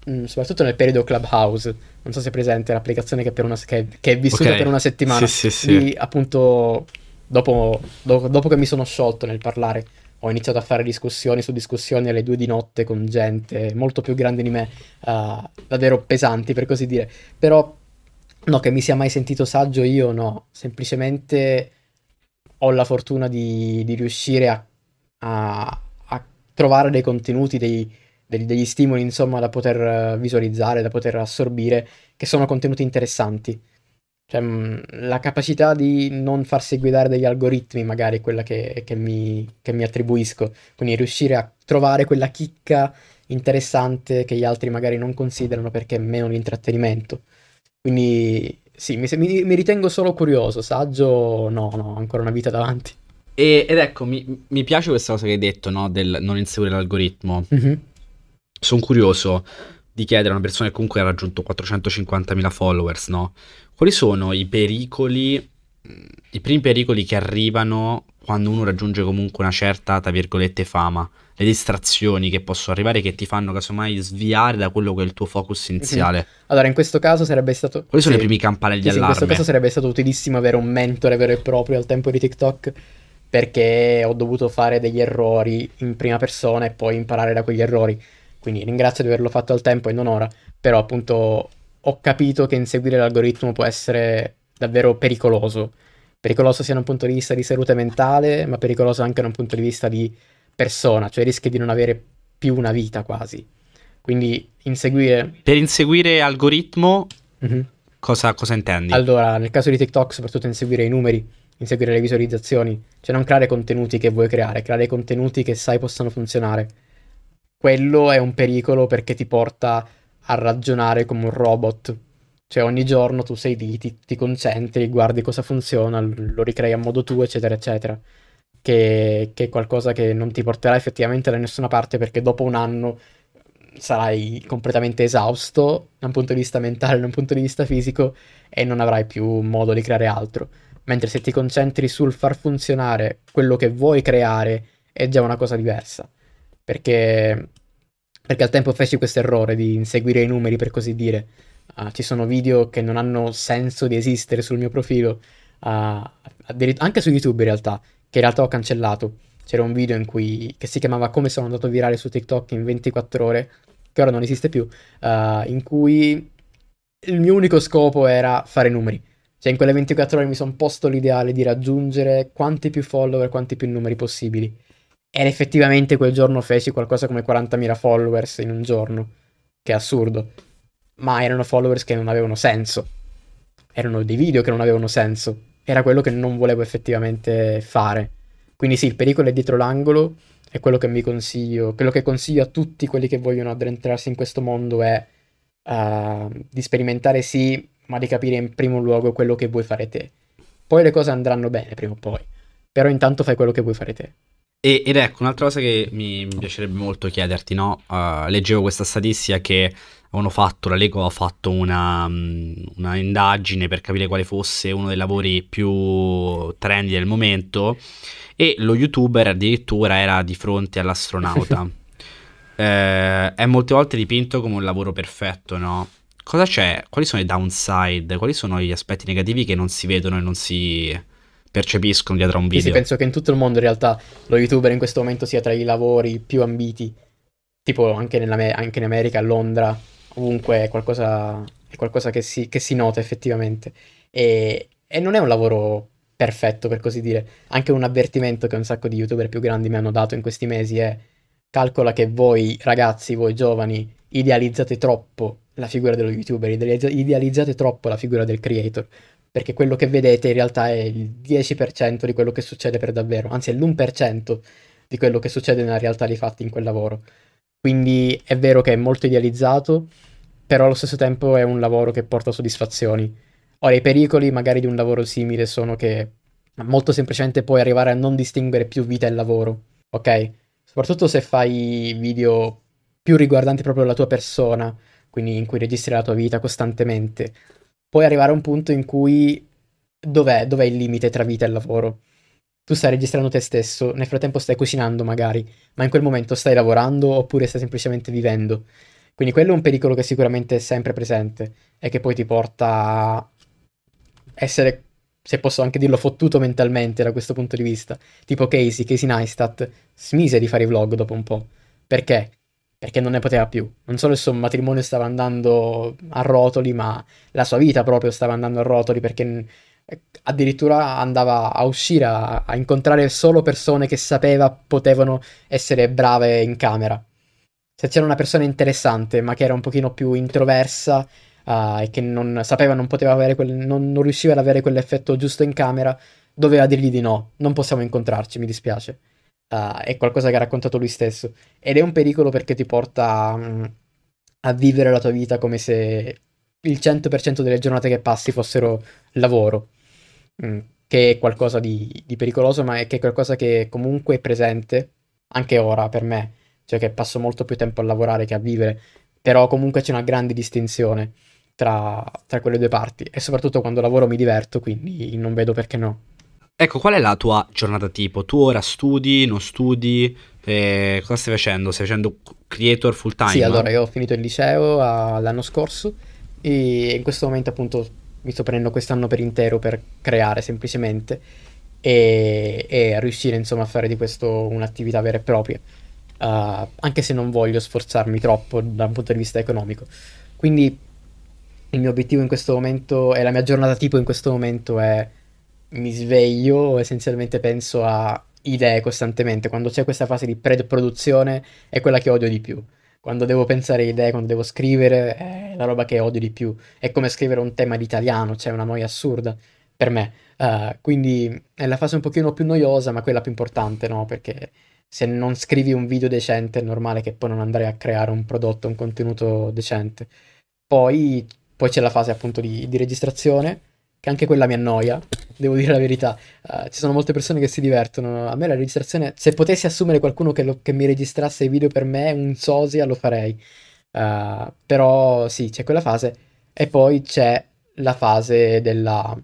mh, mm, soprattutto nel periodo Clubhouse, non so se è presente l'applicazione che, per una, che, che è vissuta okay. per una settimana, sì, sì, sì. Di, appunto dopo, do, dopo che mi sono sciolto nel parlare ho iniziato a fare discussioni su discussioni alle due di notte con gente molto più grande di me, uh, davvero pesanti per così dire. Però no, che mi sia mai sentito saggio io no, semplicemente ho la fortuna di, di riuscire a, a, a, trovare dei contenuti, dei, degli, degli stimoli insomma da poter visualizzare, da poter assorbire, che sono contenuti interessanti. Cioè, mm, la capacità di non farsi guidare dagli algoritmi, magari, è quella che, che, mi, che mi attribuisco. Quindi riuscire a trovare quella chicca interessante che gli altri magari non considerano perché è meno l'intrattenimento. Quindi sì, mi, mi, mi, ritengo solo curioso, saggio no, no, ancora una vita davanti. E, ed ecco, mi, mi, piace questa cosa che hai detto, no, del non inseguire l'algoritmo. Mm-hmm. Sono curioso di chiedere a una persona che comunque ha raggiunto 450.000 followers, no? Quali sono i pericoli, i primi pericoli che arrivano quando uno raggiunge comunque una certa, tra virgolette, fama? Le distrazioni che possono arrivare che ti fanno casomai sviare da quello che è il tuo focus iniziale. Mm-hmm. Allora, in questo caso sarebbe stato... Quali sono sì. i primi campanelli sì, allarme? In questo caso sarebbe stato utilissimo avere un mentore vero e proprio al tempo di TikTok perché ho dovuto fare degli errori in prima persona e poi imparare da quegli errori. Quindi ringrazio di averlo fatto al tempo e non ora, però appunto ho capito che inseguire l'algoritmo può essere davvero pericoloso. Pericoloso sia da un punto di vista di salute mentale, ma pericoloso anche da un punto di vista di persona, cioè rischi di non avere più una vita quasi. Quindi inseguire... Per inseguire algoritmo, mm-hmm. cosa, cosa intendi? Allora, nel caso di TikTok, soprattutto inseguire i numeri, inseguire le visualizzazioni, cioè non creare contenuti che vuoi creare, creare contenuti che sai possano funzionare quello è un pericolo perché ti porta a ragionare come un robot. Cioè ogni giorno tu sei lì, ti, ti concentri, guardi cosa funziona, lo ricrei a modo tuo, eccetera, eccetera. Che, che, è qualcosa che non ti porterà effettivamente da nessuna parte perché dopo un anno sarai completamente esausto da un punto di vista mentale, da un punto di vista fisico e non avrai più modo di creare altro. Mentre se ti concentri sul far funzionare quello che vuoi creare è già una cosa diversa perché, perché al tempo feci questo errore di inseguire i numeri per così dire. Uh, ci sono video che non hanno senso di esistere sul mio profilo, uh, anche su YouTube in realtà, che in realtà ho cancellato. C'era un video cui, che si chiamava Come sono andato virale su TikTok in 24 ore, che ora non esiste più, uh, in cui il mio unico scopo era fare numeri. Cioè in quelle 24 ore mi sono posto l'ideale di raggiungere quanti più follower, quanti più numeri possibili. Ed effettivamente quel giorno feci qualcosa come 40.000 followers in un giorno. Che è assurdo. Ma erano followers che non avevano senso. Erano dei video che non avevano senso. Era quello che non volevo effettivamente fare. Quindi sì, il pericolo è dietro l'angolo. E quello che mi consiglio, quello che consiglio a tutti quelli che vogliono addentrarsi in questo mondo è uh, di sperimentare sì, ma di capire in primo luogo quello che vuoi fare te. Poi le cose andranno bene prima o poi. Però intanto fai quello che vuoi fare te. E, ed ecco, un'altra cosa che mi, mi piacerebbe molto chiederti, no? Uh, leggevo questa statistica che avevano fatto, la Lego ha fatto una, um, una, indagine per capire quale fosse uno dei lavori più trendy del momento e lo youtuber addirittura era di fronte all'astronauta. eh, è molte volte dipinto come un lavoro perfetto, no? Cosa c'è? Quali sono i downside? Quali sono gli aspetti negativi che non si vedono e non si percepiscono dietro a un video. Sì, sì, penso che in tutto il mondo in realtà lo youtuber in questo momento sia tra i lavori più ambiti, tipo anche, anche in America, a Londra, ovunque è qualcosa, è qualcosa che, si, che, si, nota effettivamente. E, e non è un lavoro perfetto, per così dire. Anche un avvertimento che un sacco di youtuber più grandi mi hanno dato in questi mesi è calcola che voi ragazzi, voi giovani, idealizzate troppo la figura dello youtuber, idealizzate troppo la figura del creator perché quello che vedete in realtà è il 10% di quello che succede per davvero, anzi è l'1% di quello che succede nella realtà dei fatti in quel lavoro. Quindi è vero che è molto idealizzato, però allo stesso tempo è un lavoro che porta soddisfazioni. Ora, i pericoli magari di un lavoro simile sono che molto semplicemente puoi arrivare a non distinguere più vita e lavoro, ok? Soprattutto se fai video più riguardanti proprio la tua persona, quindi in cui registri la tua vita costantemente puoi arrivare a un punto in cui dov'è, dov'è il limite tra vita e lavoro? Tu stai registrando te stesso, nel frattempo stai cucinando magari, ma in quel momento stai lavorando oppure stai semplicemente vivendo. Quindi quello è un pericolo che sicuramente è sempre presente e che poi ti porta a essere, se posso anche dirlo, fottuto mentalmente da questo punto di vista. Tipo Casey, Casey Neistat, smise di fare i vlog dopo un po'. Perché? Perché non ne poteva più. Non solo il suo matrimonio stava andando a rotoli, ma la sua vita proprio stava andando a rotoli perché addirittura andava a uscire a, a, incontrare solo persone che sapeva potevano essere brave in camera. Se c'era una persona interessante, ma che era un pochino più introversa uh, e che non sapeva, non poteva avere quel, non, non, riusciva ad avere quell'effetto giusto in camera, doveva dirgli di no, non possiamo incontrarci, mi dispiace. Uh, è qualcosa che ha raccontato lui stesso. Ed è un pericolo perché ti porta um, a vivere la tua vita come se il 100% delle giornate che passi fossero lavoro, mm, che è qualcosa di, di, pericoloso, ma è che è qualcosa che comunque è presente anche ora per me, cioè che passo molto più tempo a lavorare che a vivere, però comunque c'è una grande distinzione tra, tra quelle due parti e soprattutto quando lavoro mi diverto, quindi non vedo perché no. Ecco, qual è la tua giornata tipo? Tu ora studi, non studi? Eh, cosa stai facendo? Stai facendo creator full time? Sì, allora io ho finito il liceo uh, l'anno scorso e in questo momento appunto mi sto prendendo quest'anno per intero per creare semplicemente e, e riuscire insomma a fare di questo un'attività vera e propria, uh, anche se non voglio sforzarmi troppo da un punto di vista economico. Quindi il mio obiettivo in questo momento e la mia giornata tipo in questo momento è mi sveglio, essenzialmente penso a idee costantemente. Quando c'è questa fase di pre-produzione è quella che odio di più. Quando devo pensare idee, quando devo scrivere, è la roba che odio di più. È come scrivere un tema di italiano, c'è una noia assurda per me. Uh, quindi è la fase un pochino più noiosa, ma quella più importante, no? Perché se non scrivi un video decente è normale che poi non andrai a creare un prodotto, un contenuto decente. Poi, poi c'è la fase appunto di, di registrazione che anche quella mi annoia, devo dire la verità. Uh, ci sono molte persone che si divertono. A me la registrazione, se potessi assumere qualcuno che, lo, che mi registrasse i video per me, un sosia, lo farei. Uh, però sì, c'è quella fase. E poi c'è la fase della,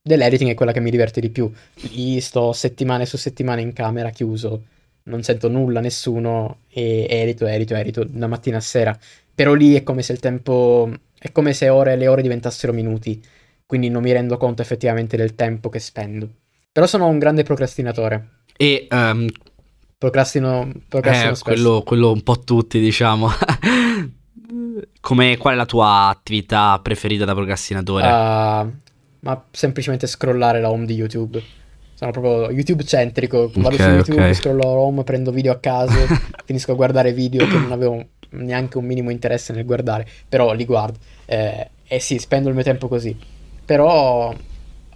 dell'editing, è quella che mi diverte di più. Lì sto settimane su settimane in camera chiuso, non sento nulla, nessuno, e edito, edito, edito, da mattina a sera. Però lì è come se il tempo... è come se ore, le ore diventassero minuti quindi non mi rendo conto effettivamente del tempo che spendo. Però sono un grande procrastinatore. E um, procrastino, procrastino eh, quello, quello, un po' tutti, diciamo. Come, qual è la tua attività preferita da procrastinatore? Uh, ma semplicemente scrollare la home di YouTube. Sono proprio YouTube centrico. Vado okay, su YouTube, okay. scrollo home, prendo video a caso, finisco a guardare video che non avevo neanche un minimo interesse nel guardare, però li guardo. Eh, e sì, spendo il mio tempo così. Però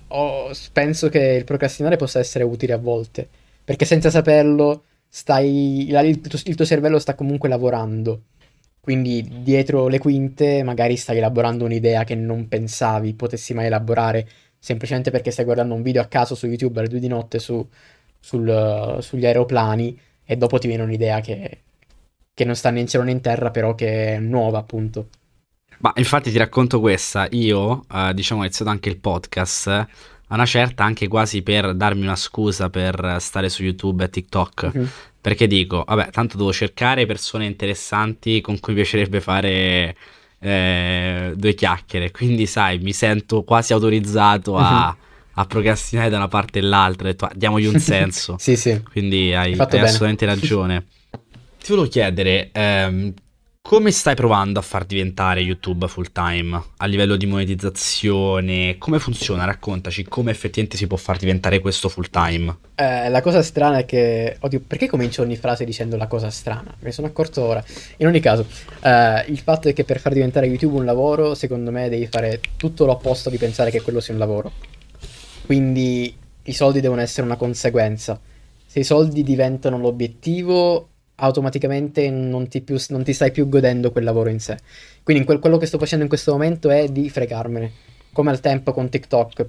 oh, penso che il procrastinare possa essere utile a volte, perché senza saperlo stai, il, tuo, il tuo cervello sta comunque lavorando. Quindi dietro le quinte magari stai elaborando un'idea che non pensavi potessi mai elaborare, semplicemente perché stai guardando un video a caso su YouTube alle due di notte su, sul, sugli aeroplani e dopo ti viene un'idea che, che non sta né in cielo né in terra, però che è nuova appunto. Ma infatti ti racconto questa, io eh, diciamo ho iniziato anche il podcast a una certa anche quasi per darmi una scusa per stare su YouTube e TikTok. Mm-hmm. Perché dico, vabbè, tanto devo cercare persone interessanti con cui piacerebbe fare eh, due chiacchiere. Quindi, sai, mi sento quasi autorizzato a, mm-hmm. a procrastinare da una parte e l'altra. Detto, ah, diamogli un senso. sì, sì. Quindi hai, hai assolutamente ragione. Ti volevo chiedere, ehm, come stai provando a far diventare YouTube full time a livello di monetizzazione? Come funziona? Raccontaci come effettivamente si può far diventare questo full time. Eh, la cosa strana è che. Oddio, perché comincio ogni frase dicendo la cosa strana? Me ne sono accorto ora. In ogni caso, eh, il fatto è che per far diventare YouTube un lavoro, secondo me devi fare tutto l'opposto di pensare che quello sia un lavoro. Quindi i soldi devono essere una conseguenza. Se i soldi diventano l'obiettivo, automaticamente non ti, più, non ti, stai più godendo quel lavoro in sé. Quindi quel, quello che sto facendo in questo momento è di fregarmene. Come al tempo con TikTok,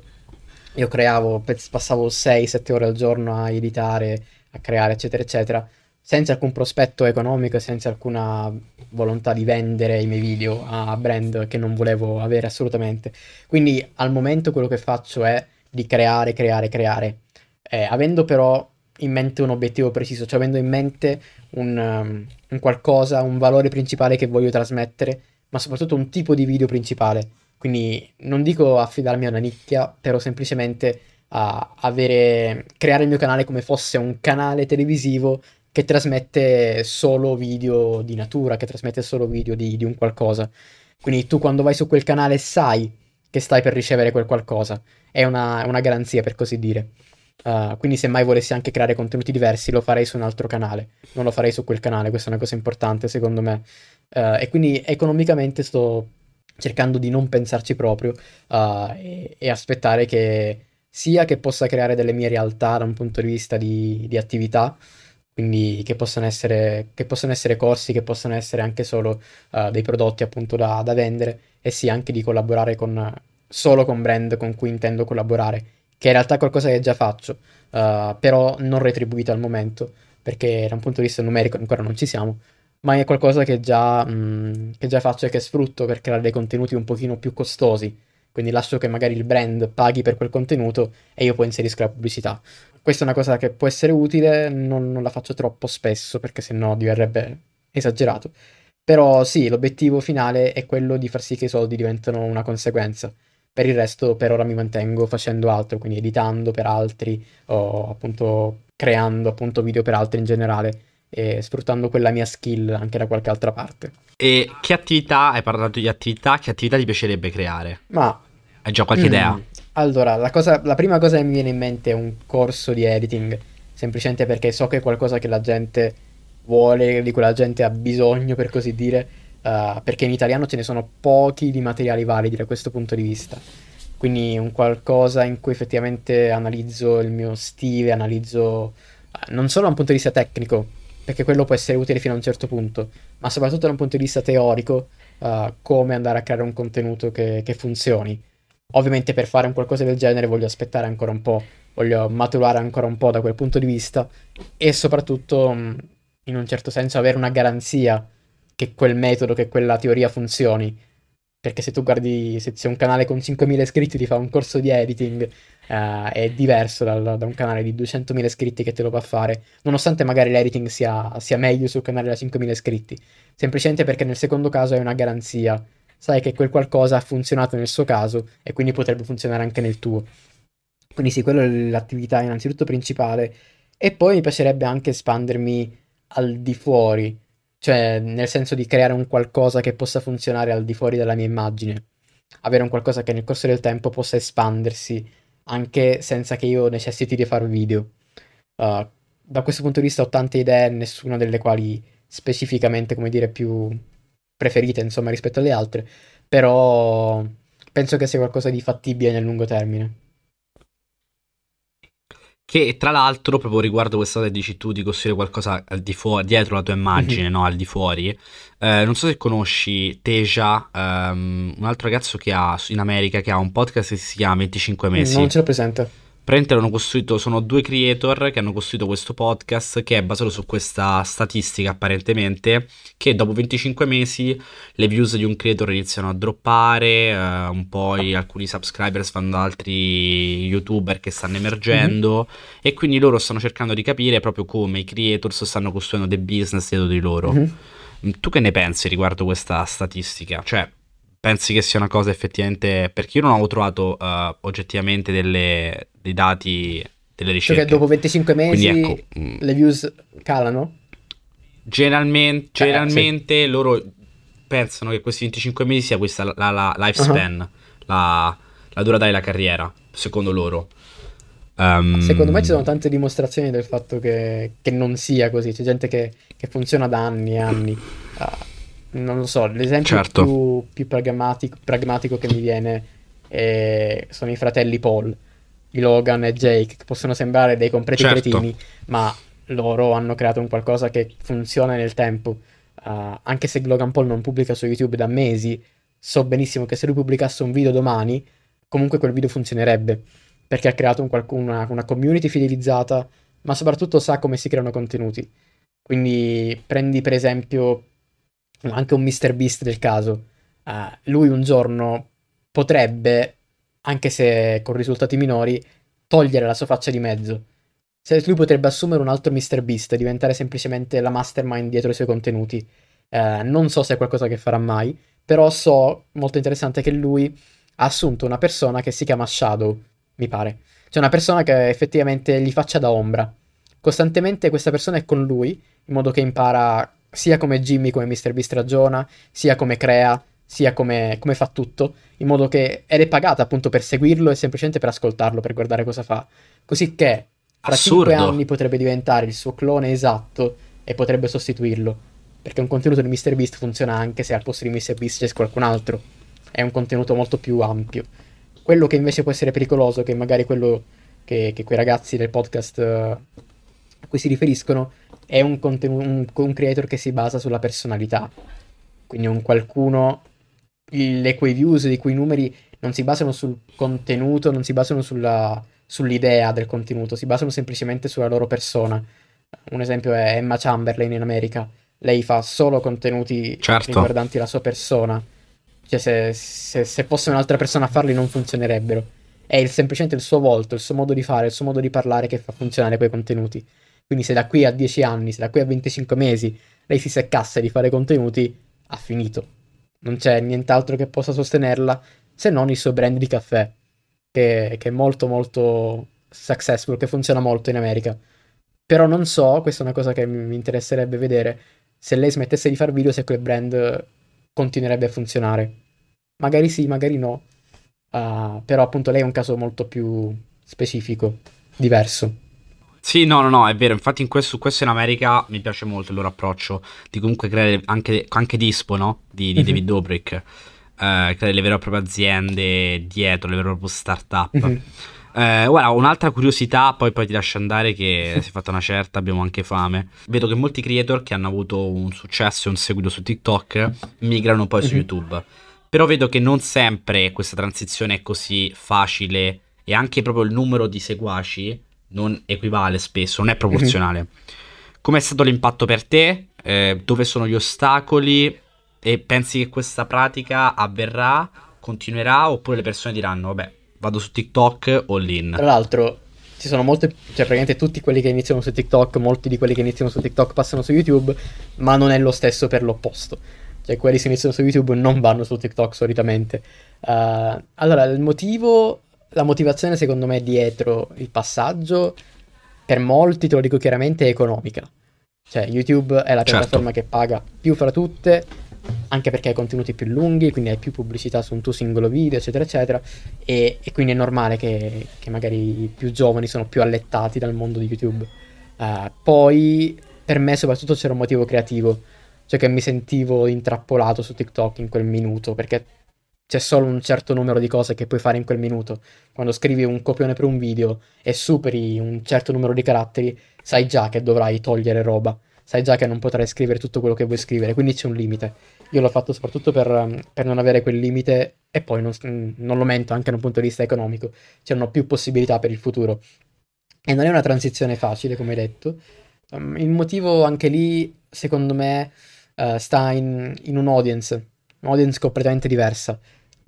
io creavo, passavo 6-7 ore al giorno a editare, a creare, eccetera, eccetera, senza alcun prospetto economico e senza alcuna volontà di vendere i miei video a brand che non volevo avere assolutamente. Quindi al momento quello che faccio è di creare, creare, creare. Eh, avendo però in mente un obiettivo preciso, cioè avendo in mente un, um, un qualcosa, un valore principale che voglio trasmettere, ma soprattutto un tipo di video principale. Quindi non dico affidarmi a una nicchia, però semplicemente a avere, creare il mio canale come fosse un canale televisivo che trasmette solo video di natura, che trasmette solo video di, di un qualcosa. Quindi tu quando vai su quel canale sai che stai per ricevere quel qualcosa. È una, una garanzia, per così dire. Uh, quindi se mai volessi anche creare contenuti diversi lo farei su un altro canale, non lo farei su quel canale, questa è una cosa importante secondo me. Uh, e quindi economicamente sto cercando di non pensarci proprio uh, e, e, aspettare che sia che possa creare delle mie realtà da un punto di vista di, di attività, quindi che possano, essere, che possano essere corsi, che possano essere anche solo dei prodotti appunto da, da vendere e sia anche di collaborare con, solo con brand con cui intendo collaborare che in realtà è qualcosa che già faccio, uh, però non retribuito al momento, perché da un punto di vista numerico ancora non ci siamo, ma è qualcosa che già, mh, che già faccio e che sfrutto per creare dei contenuti un pochino più costosi. Quindi lascio che magari il brand paghi per quel contenuto e io poi inserisco la pubblicità. Questa è una cosa che può essere utile, non, non la faccio troppo spesso perché sennò diverrebbe esagerato. Però sì, l'obiettivo finale è quello di far sì che i soldi diventino una conseguenza. Per il resto per ora mi mantengo facendo altro, quindi editando per altri o appunto creando appunto video per altri in generale e sfruttando quella mia skill anche da qualche altra parte. E che attività, hai parlato di attività, che attività ti piacerebbe creare? Ma... Hai già qualche mm, idea? Allora, la, cosa, la prima cosa che mi viene in mente è un corso di editing, semplicemente perché so che è qualcosa che la gente vuole, di cui la gente ha bisogno per così dire, uh, perché in italiano ce ne sono pochi di materiali validi da questo punto di vista. Quindi un qualcosa in cui effettivamente analizzo il mio stile, analizzo uh, non solo da un punto di vista tecnico, perché quello può essere utile fino a un certo punto, ma soprattutto da un punto di vista teorico, uh, come andare a creare un contenuto che, che funzioni. Ovviamente per fare un qualcosa del genere voglio aspettare ancora un po', voglio maturare ancora un po' da quel punto di vista e soprattutto mm, in un certo senso avere una garanzia che quel metodo, che quella teoria funzioni. Perché se tu guardi, se c'è un canale con 5.000 iscritti ti fa un corso di editing, uh, è diverso dal, da un canale di 200.000 iscritti che te lo fa fare, nonostante magari l'editing sia, sia meglio sul canale da 5.000 iscritti. Semplicemente perché nel secondo caso è una garanzia. Sai che quel qualcosa ha funzionato nel suo caso e quindi potrebbe funzionare anche nel tuo. Quindi sì, quella è l'attività innanzitutto principale. E poi mi piacerebbe anche espandermi al di fuori cioè nel senso di creare un qualcosa che possa funzionare al di fuori della mia immagine, avere un qualcosa che nel corso del tempo possa espandersi anche senza che io necessiti di fare video. Uh, da questo punto di vista ho tante idee, nessuna delle quali specificamente, come dire, più preferite, insomma, rispetto alle altre, però penso che sia qualcosa di fattibile nel lungo termine. Che tra l'altro, proprio riguardo questa cosa che dici tu di costruire qualcosa al di fuori, dietro la tua immagine, mm-hmm. no? Al di fuori. Eh, non so se conosci Teja, um, un altro ragazzo che ha in America che ha un podcast che si chiama 25 mesi. Non ce l'ho presente praticamente hanno costruito, sono due creator che hanno costruito questo podcast che è basato su questa statistica apparentemente che dopo 25 mesi le views di un creator iniziano a droppare, eh, un po' alcuni subscribers vanno da altri youtuber che stanno emergendo mm-hmm. e quindi loro stanno cercando di capire proprio come i creators stanno costruendo dei business dietro di loro. Mm-hmm. Tu che ne pensi riguardo questa statistica? Cioè, pensi che sia una cosa effettivamente perché io non avevo trovato uh, oggettivamente delle, dei dati delle ricerche cioè dopo 25 mesi ecco, mm. le views calano generalmente, eh, generalmente sì. loro pensano che questi 25 mesi sia questa la, la, la lifespan uh-huh. la, la durata della carriera secondo loro um, secondo me ci sono tante dimostrazioni del fatto che, che non sia così c'è gente che, che funziona da anni e anni uh, non lo so, l'esempio certo. più, più pragmatico, pragmatico, che mi viene è, sono i fratelli Paul, i Logan e Jake, che possono sembrare dei completi certo. cretini, ma loro hanno creato un qualcosa che funziona nel tempo. Uh, anche se Logan Paul non pubblica su YouTube da mesi, so benissimo che se lui pubblicasse un video domani, comunque quel video funzionerebbe, perché ha creato un una, una community fidelizzata, ma soprattutto sa come si creano contenuti. Quindi prendi per esempio anche un Mr. Beast del caso, uh, lui un giorno potrebbe, anche se con risultati minori, togliere la sua faccia di mezzo. se lui potrebbe assumere un altro MrBeast, diventare semplicemente la mastermind dietro i suoi contenuti. Eh, non so se è qualcosa che farà mai, però so, molto interessante, che lui ha assunto una persona che si chiama Shadow, mi pare. Cioè una persona che effettivamente gli faccia da ombra. Costantemente questa persona è con lui, in modo che impara sia come Jimmy, come MrBeast ragiona, sia come crea, sia come, come, fa tutto, in modo che ed è pagata appunto per seguirlo e semplicemente per ascoltarlo, per guardare cosa fa. Così che fra Assurdo. 5 anni potrebbe diventare il suo clone esatto e potrebbe sostituirlo. Perché un contenuto di MrBeast funziona anche se al posto di MrBeast c'è qualcun altro. È un contenuto molto più ampio. Quello che invece può essere pericoloso, che magari quello che, che quei ragazzi del podcast uh, a cui si riferiscono, è un, contenuto, un, un creator che si basa sulla personalità. Quindi un qualcuno le quei views, di quei numeri non si basano sul contenuto, non si basano sulla, sull'idea del contenuto, si basano semplicemente sulla loro persona. Un esempio è Emma Chamberlain in America. Lei fa solo contenuti certo. riguardanti la sua persona. Cioè, se, se, se, fosse un'altra persona a farli, non funzionerebbero. È il, semplicemente il suo volto, il suo modo di fare, il suo modo di parlare che fa funzionare quei contenuti. Quindi, se da qui a 10 anni, se da qui a 25 mesi lei si seccasse di fare contenuti, ha finito non c'è nient'altro che possa sostenerla se non il suo brand di caffè, che, che, è molto molto successful, che funziona molto in America. Però non so, questa è una cosa che mi interesserebbe vedere, se lei smettesse di fare video, se quel brand continuerebbe a funzionare. Magari sì, magari no. Uh, però appunto lei è un caso molto più specifico, diverso. Sì, no, no, no, è vero. Infatti, in questo, questo in America mi piace molto il loro approccio di comunque creare anche, anche Dispo, no? Di, di mm-hmm. David Dobrik. Eh, creare le vere e proprie aziende dietro, le vere e proprie startup. Eh, ora, un'altra curiosità, poi, poi ti lascio andare che si è fatta una certa, abbiamo anche fame. Vedo che molti creator che hanno avuto un successo e un seguito su TikTok migrano poi su YouTube. Però vedo che non sempre questa transizione è così facile e anche proprio il numero di seguaci non equivale spesso, non è proporzionale. Mm-hmm. Com'è stato l'impatto per te? Eh, dove sono gli ostacoli? E pensi che questa pratica avverrà, continuerà, oppure le persone diranno, vabbè, vado su TikTok o lin? Tra l'altro, ci sono molte, cioè praticamente tutti quelli che iniziano su TikTok, molti di quelli che iniziano su TikTok passano su YouTube, ma non è lo stesso per l'opposto. Cioè, quelli che iniziano su YouTube non vanno su TikTok solitamente. Uh, allora, il motivo la motivazione secondo me dietro il passaggio, per molti, te lo dico chiaramente, è economica. Cioè YouTube è la certo. piattaforma certo. che paga più fra tutte, anche perché hai contenuti più lunghi, quindi hai più pubblicità su un tuo singolo video, eccetera, eccetera. E, e quindi è normale che, che, magari i più giovani sono più allettati dal mondo di YouTube. Uh, poi, per me, soprattutto c'era un motivo creativo, cioè che mi sentivo intrappolato su TikTok in quel minuto, perché c'è solo un certo numero di cose che puoi fare in quel minuto. Quando scrivi un copione per un video e superi un certo numero di caratteri, sai già che dovrai togliere roba, sai già che non potrai scrivere tutto quello che vuoi scrivere, quindi c'è un limite. Io l'ho fatto soprattutto per, per non avere quel limite e poi non, non, lo mento anche da un punto di vista economico, c'erano più possibilità per il futuro. E non è una transizione facile, come hai detto. Um, il motivo anche lì, secondo me, uh, sta in, in un audience, un'audience completamente diversa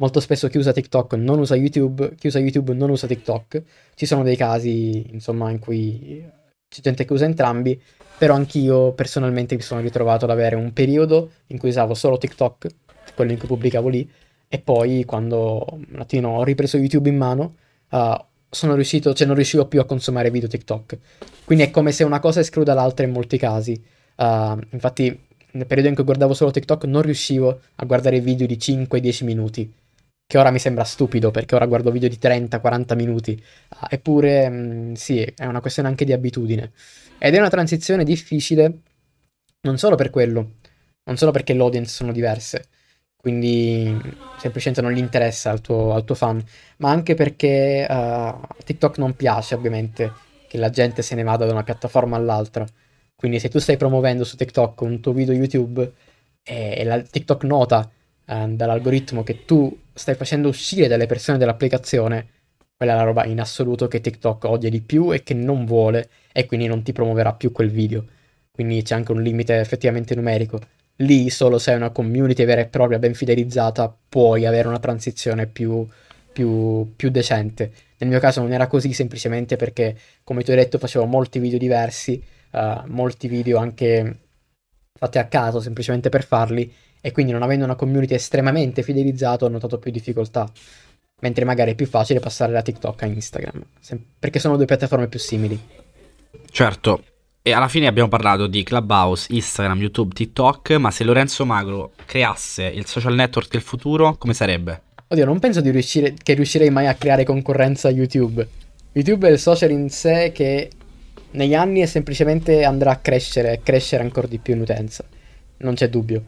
molto spesso chi usa TikTok non usa YouTube, chi usa YouTube non usa TikTok. Ci sono dei casi, insomma, in cui c'è gente che usa entrambi, però anch'io personalmente mi sono ritrovato ad avere un periodo in cui usavo solo TikTok, quello in cui pubblicavo lì, e poi quando un attimo ho ripreso YouTube in mano, uh, sono riuscito, cioè non riuscivo più a consumare video TikTok. Quindi è come se una cosa escluda l'altra in molti casi. Uh, infatti, nel periodo in cui guardavo solo TikTok non riuscivo a guardare video di 5-10 minuti che ora mi sembra stupido perché ora guardo video di 30-40 minuti, ah, eppure mh, mm, sì, è una questione anche di abitudine. Ed è una transizione difficile non solo per quello, non solo perché le audience sono diverse, quindi semplicemente non gli interessa al tuo, al tuo fan, ma anche perché uh, TikTok non piace ovviamente che la gente se ne vada da una piattaforma all'altra. Quindi se tu stai promuovendo su TikTok un tuo video YouTube e la TikTok nota uh, dall'algoritmo che tu stai facendo uscire delle persone dall'applicazione, quella è la roba in assoluto che TikTok odia di più e che non vuole e quindi non ti promuoverà più quel video. Quindi c'è anche un limite effettivamente numerico. Lì solo se hai una community vera e propria ben fidelizzata puoi avere una transizione più, più, più decente. Nel mio caso non era così semplicemente perché, come ti ho detto, facevo molti video diversi, uh, molti video anche fatti a caso semplicemente per farli e quindi non avendo una community estremamente fidelizzato ho notato più difficoltà. Mentre magari è più facile passare da TikTok a Instagram, perché sono due piattaforme più simili. Certo, e alla fine abbiamo parlato di Clubhouse, Instagram, YouTube, TikTok, ma se Lorenzo Magro creasse il social network del futuro, come sarebbe? Oddio, non penso di riuscire, che riuscirei mai a creare concorrenza a YouTube. YouTube è il social in sé che negli anni semplicemente andrà a crescere, crescere ancora di più in utenza. Non c'è dubbio.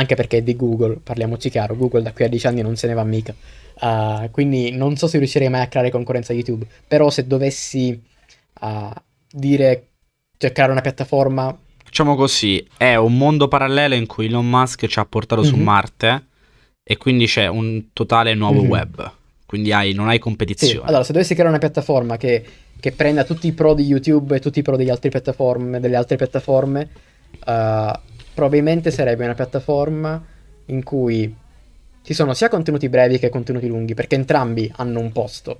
Anche perché è di Google, parliamoci chiaro, Google da qui a 10 anni non se ne va mica. Uh, quindi non so se riuscirei mai a creare concorrenza a YouTube. Però se dovessi uh, dire cioè creare una piattaforma. Facciamo così, è un mondo parallelo in cui Elon Musk ci ha portato mm-hmm. su mhm. Marte e quindi c'è un totale nuovo mm-hmm. web. Quindi hai, non hai competizione. Sì, allora, se dovessi creare una piattaforma che, che, prenda tutti i pro di YouTube e tutti i pro delle altre piattaforme, delle altre piattaforme uh, probabilmente sarebbe una piattaforma in cui ci sono sia contenuti brevi che contenuti lunghi, perché entrambi hanno un posto.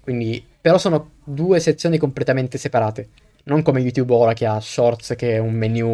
Quindi, però sono due sezioni completamente separate. Non come YouTube ora che ha Shorts, che è un menu,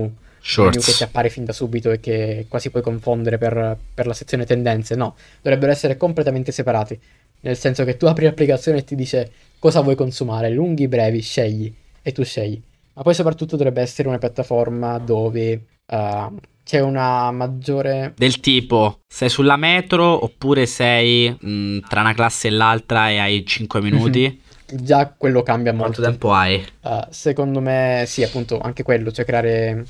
menu che ti appare fin da subito e che quasi puoi confondere per, per la sezione tendenze. No, dovrebbero essere completamente separati. Nel senso che tu apri l'applicazione e ti dice cosa vuoi consumare, lunghi, brevi, scegli e tu scegli. Ma poi soprattutto dovrebbe essere una piattaforma dove uh, c'è una maggiore... Del tipo, sei sulla metro oppure sei mh, tra una classe e l'altra e hai 5 minuti? già quello cambia molto. Quanto tempo hai? Uh, secondo me sì, appunto, anche quello, cioè creare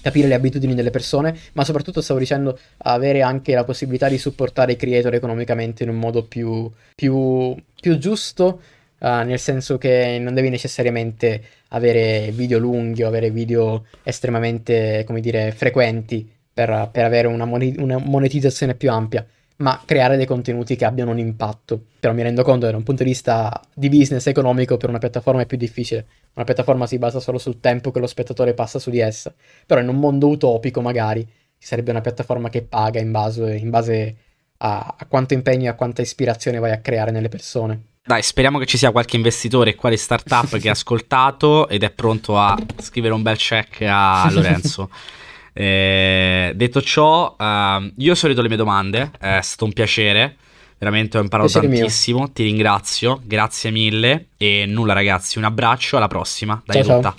capire le abitudini delle persone, ma soprattutto stavo dicendo avere anche la possibilità di supportare i creator economicamente in un modo più, più, più giusto, uh, nel senso che non devi necessariamente avere video lunghi o avere video estremamente, come dire, frequenti per, per avere una, una monetizzazione più ampia ma creare dei contenuti che abbiano un impatto. Però mi rendo conto che da un punto di vista di business economico per una piattaforma è più difficile. Una piattaforma si basa solo sul tempo che lo spettatore passa su di essa. Però in un mondo utopico magari ci sarebbe una piattaforma che paga in base, in base a, a quanto impegno e a quanta ispirazione vai a creare nelle persone. Dai, speriamo che ci sia qualche investitore quale startup che ha ascoltato ed è pronto a scrivere un bel check a Lorenzo. Eh, detto ciò, uh, io ho solito le mie domande, è stato un piacere. Veramente ho imparato piacere tantissimo, mio. ti ringrazio, grazie mille e nulla ragazzi, un abbraccio, alla prossima, dai ciao, ciao.